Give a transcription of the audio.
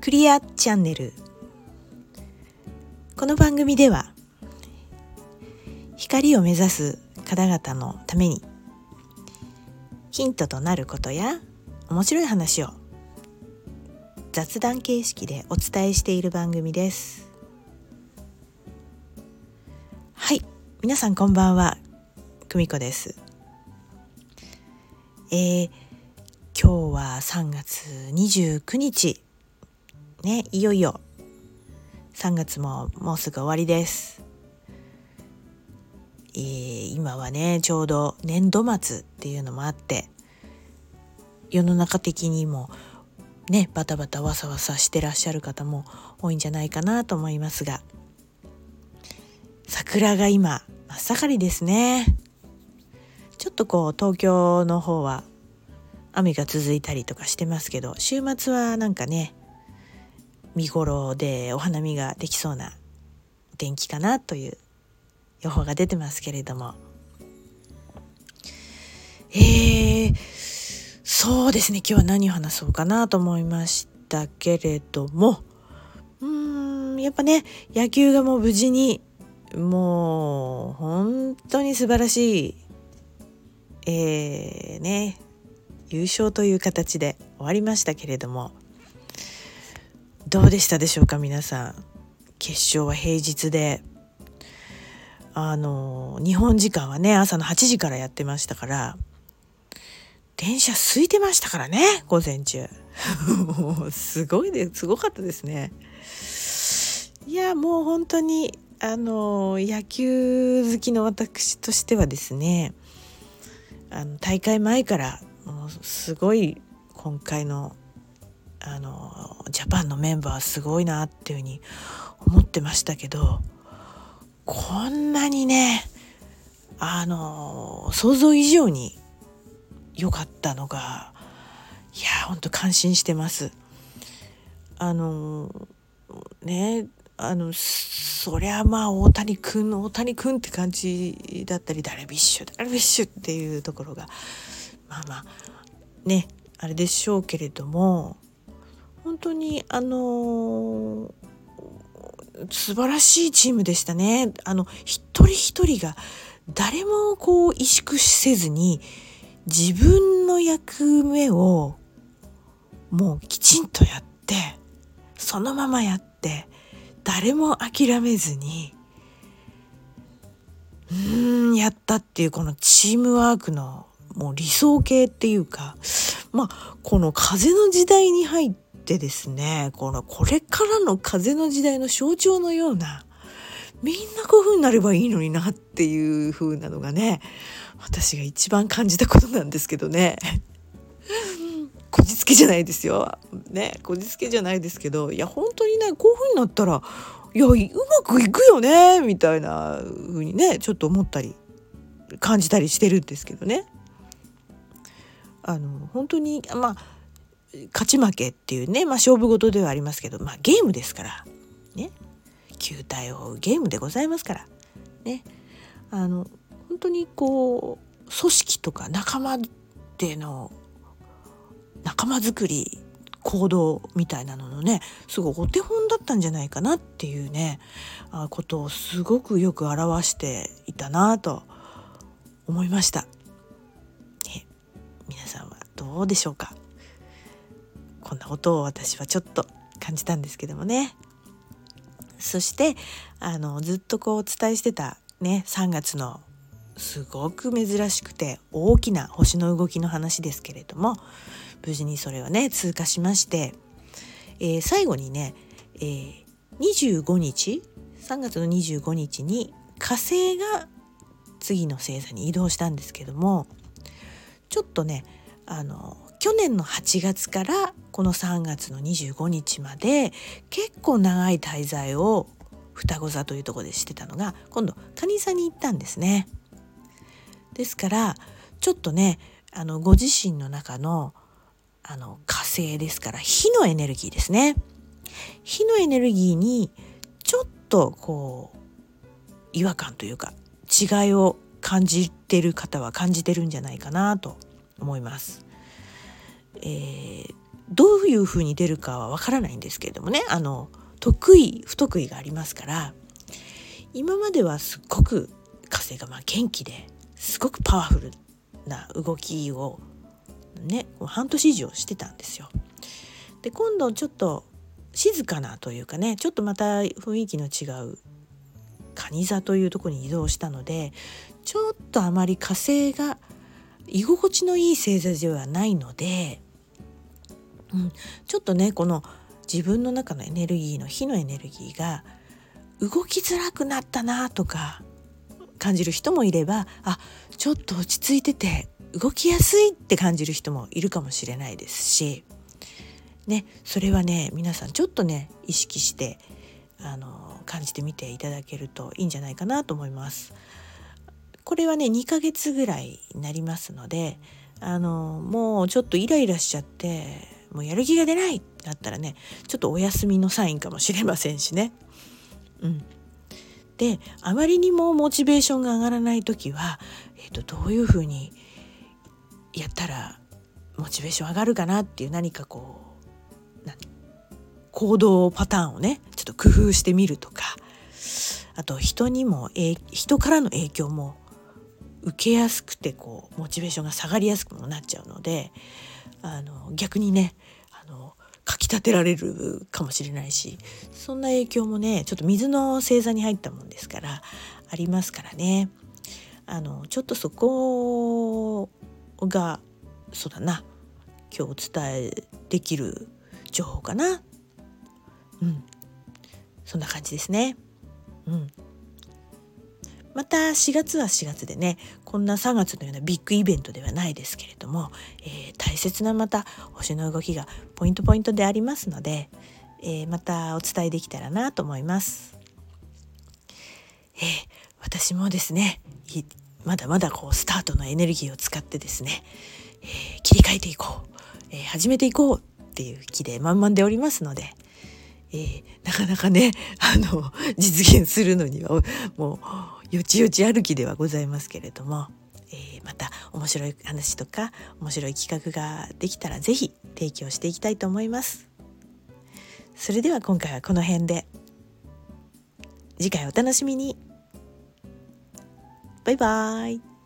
クリアチャンネル。この番組では光を目指す方々のためにヒントとなることや面白い話を雑談形式でお伝えしている番組です。はい皆さんこんばんは久美子です。えー、今日は3月29日。ねいよいよ。3月ももうすぐ終わりです、えー、今はねちょうど年度末っていうのもあって世の中的にもねバタバタわさわさしてらっしゃる方も多いんじゃないかなと思いますが桜が今真っ盛りですね。とこう東京の方は雨が続いたりとかしてますけど週末はなんかね見頃でお花見ができそうな天気かなという予報が出てますけれども。えー、そうですね。今日は何を話そうかなと思いましたけれども。うんやっぱね野球がもう無事にもう本当に素晴らしいえー、ね優勝という形で終わりましたけれどもどうでしたでしょうか皆さん。決勝は平日で。あの日本時間はね朝の8時からやってましたから電車空いてましたからね午前中。すごいですごかったですね。いやもう本当にあの野球好きの私としてはですねあの大会前からもうすごい今回のあのジャパンのメンバーすごいなっていうふうに思ってましたけどこんなにねあの想像以上に良かったのがいやほんと感心してます。あのねあのそりゃまあ大谷君大谷君って感じだったりダルビッシュダルビッシュっていうところがまあまあねあれでしょうけれども本当にあの素晴らしいチームでしたね。あの一人一人が誰もこう萎縮せずに自分の役目をもうきちんとやってそのままやって誰も諦めずにうんやったっていうこのチームワークのもう理想形っていうかまあこの風の時代に入ってってですねこのこれからの風の時代の象徴のようなみんなこういう風になればいいのになっていう風なのがね私が一番感じたことなんですけどね。こじつけじゃないですよ。ね、こじつけじゃないですけど、いや、本当にね、こういう風になったら、いや、うまくいくよね、みたいな風にね、ちょっと思ったり、感じたりしてるんですけどね。あの、本当に、まあ、勝ち負けっていうね、まあ、勝負事ではありますけど、まあ、ゲームですからね球体を追うゲームでございますからねあの本当にこう組織とか仲間での仲間づくり行動みたいなののねすごいお手本だったんじゃないかなっていうねあことをすごくよく表していたなと思いました。皆さんはどうでしょうか？こんなことを私はちょっと感じたんですけどもねそしてあのずっとこうお伝えしてたね3月のすごく珍しくて大きな星の動きの話ですけれども無事にそれはね通過しまして、えー、最後にね、えー、25日3月の25日に火星が次の星座に移動したんですけどもちょっとねあの去年の8月からこの3月の25日まで結構長い滞在を双子座というとこでしてたのが今度蟹座に行ったんですね。ですからちょっとねあのご自身の中のあの火星ですから火のエネルギーですね。火のエネルギーにちょっとこう違和感というか違いを感じてる方は感じてるんじゃないかなと思います。えー、どういうふうに出るかはわからないんですけれどもねあの得意不得意がありますから今まではすっごく火星がまあ元気ですごくパワフルな動きをね半年以上してたんですよ。で今度ちょっと静かなというかねちょっとまた雰囲気の違う蟹座というとこに移動したのでちょっとあまり火星が居心地のいい星座ではないので、うん、ちょっとねこの自分の中のエネルギーの火のエネルギーが動きづらくなったなとか感じる人もいればあちょっと落ち着いてて動きやすいって感じる人もいるかもしれないですし、ね、それはね皆さんちょっとね意識してあの感じてみていただけるといいんじゃないかなと思います。これはね2ヶ月ぐらいになりますのであのもうちょっとイライラしちゃってもうやる気が出ないだったらねちょっとお休みのサインかもしれませんしね。うん、であまりにもモチベーションが上がらない時は、えーと、どういうふうにやったらモチベーション上がるかなっていう何かこう行動パターンをねちょっと工夫してみるとか。あと人にも人からの影響も受けやすくてこうモチベーションが下がりやすくもなっちゃうのであの逆にねあのかきたてられるかもしれないしそんな影響もねちょっと水の星座に入ったもんですからありますからね。あのちょっとそこがそうだな。今日お伝えできる情報かな。うん。そんな感じですね。うん。また4月は4月でねこんな3月のようなビッグイベントではないですけれども、えー、大切なまた星の動きがポイントポイントでありますので、えー、またお伝えできたらなと思います。えー、私もですねまだまだこうスタートのエネルギーを使ってですね、え切り替えていこう、え始めていこうっていう気で満々でおりますので、えー、なかなかね あの実現するのにはもうよちよち歩きではございますけれども、えー、また面白い話とか面白い企画ができたら是非提供していきたいと思います。それでは今回はこの辺で次回お楽しみにバイバーイ。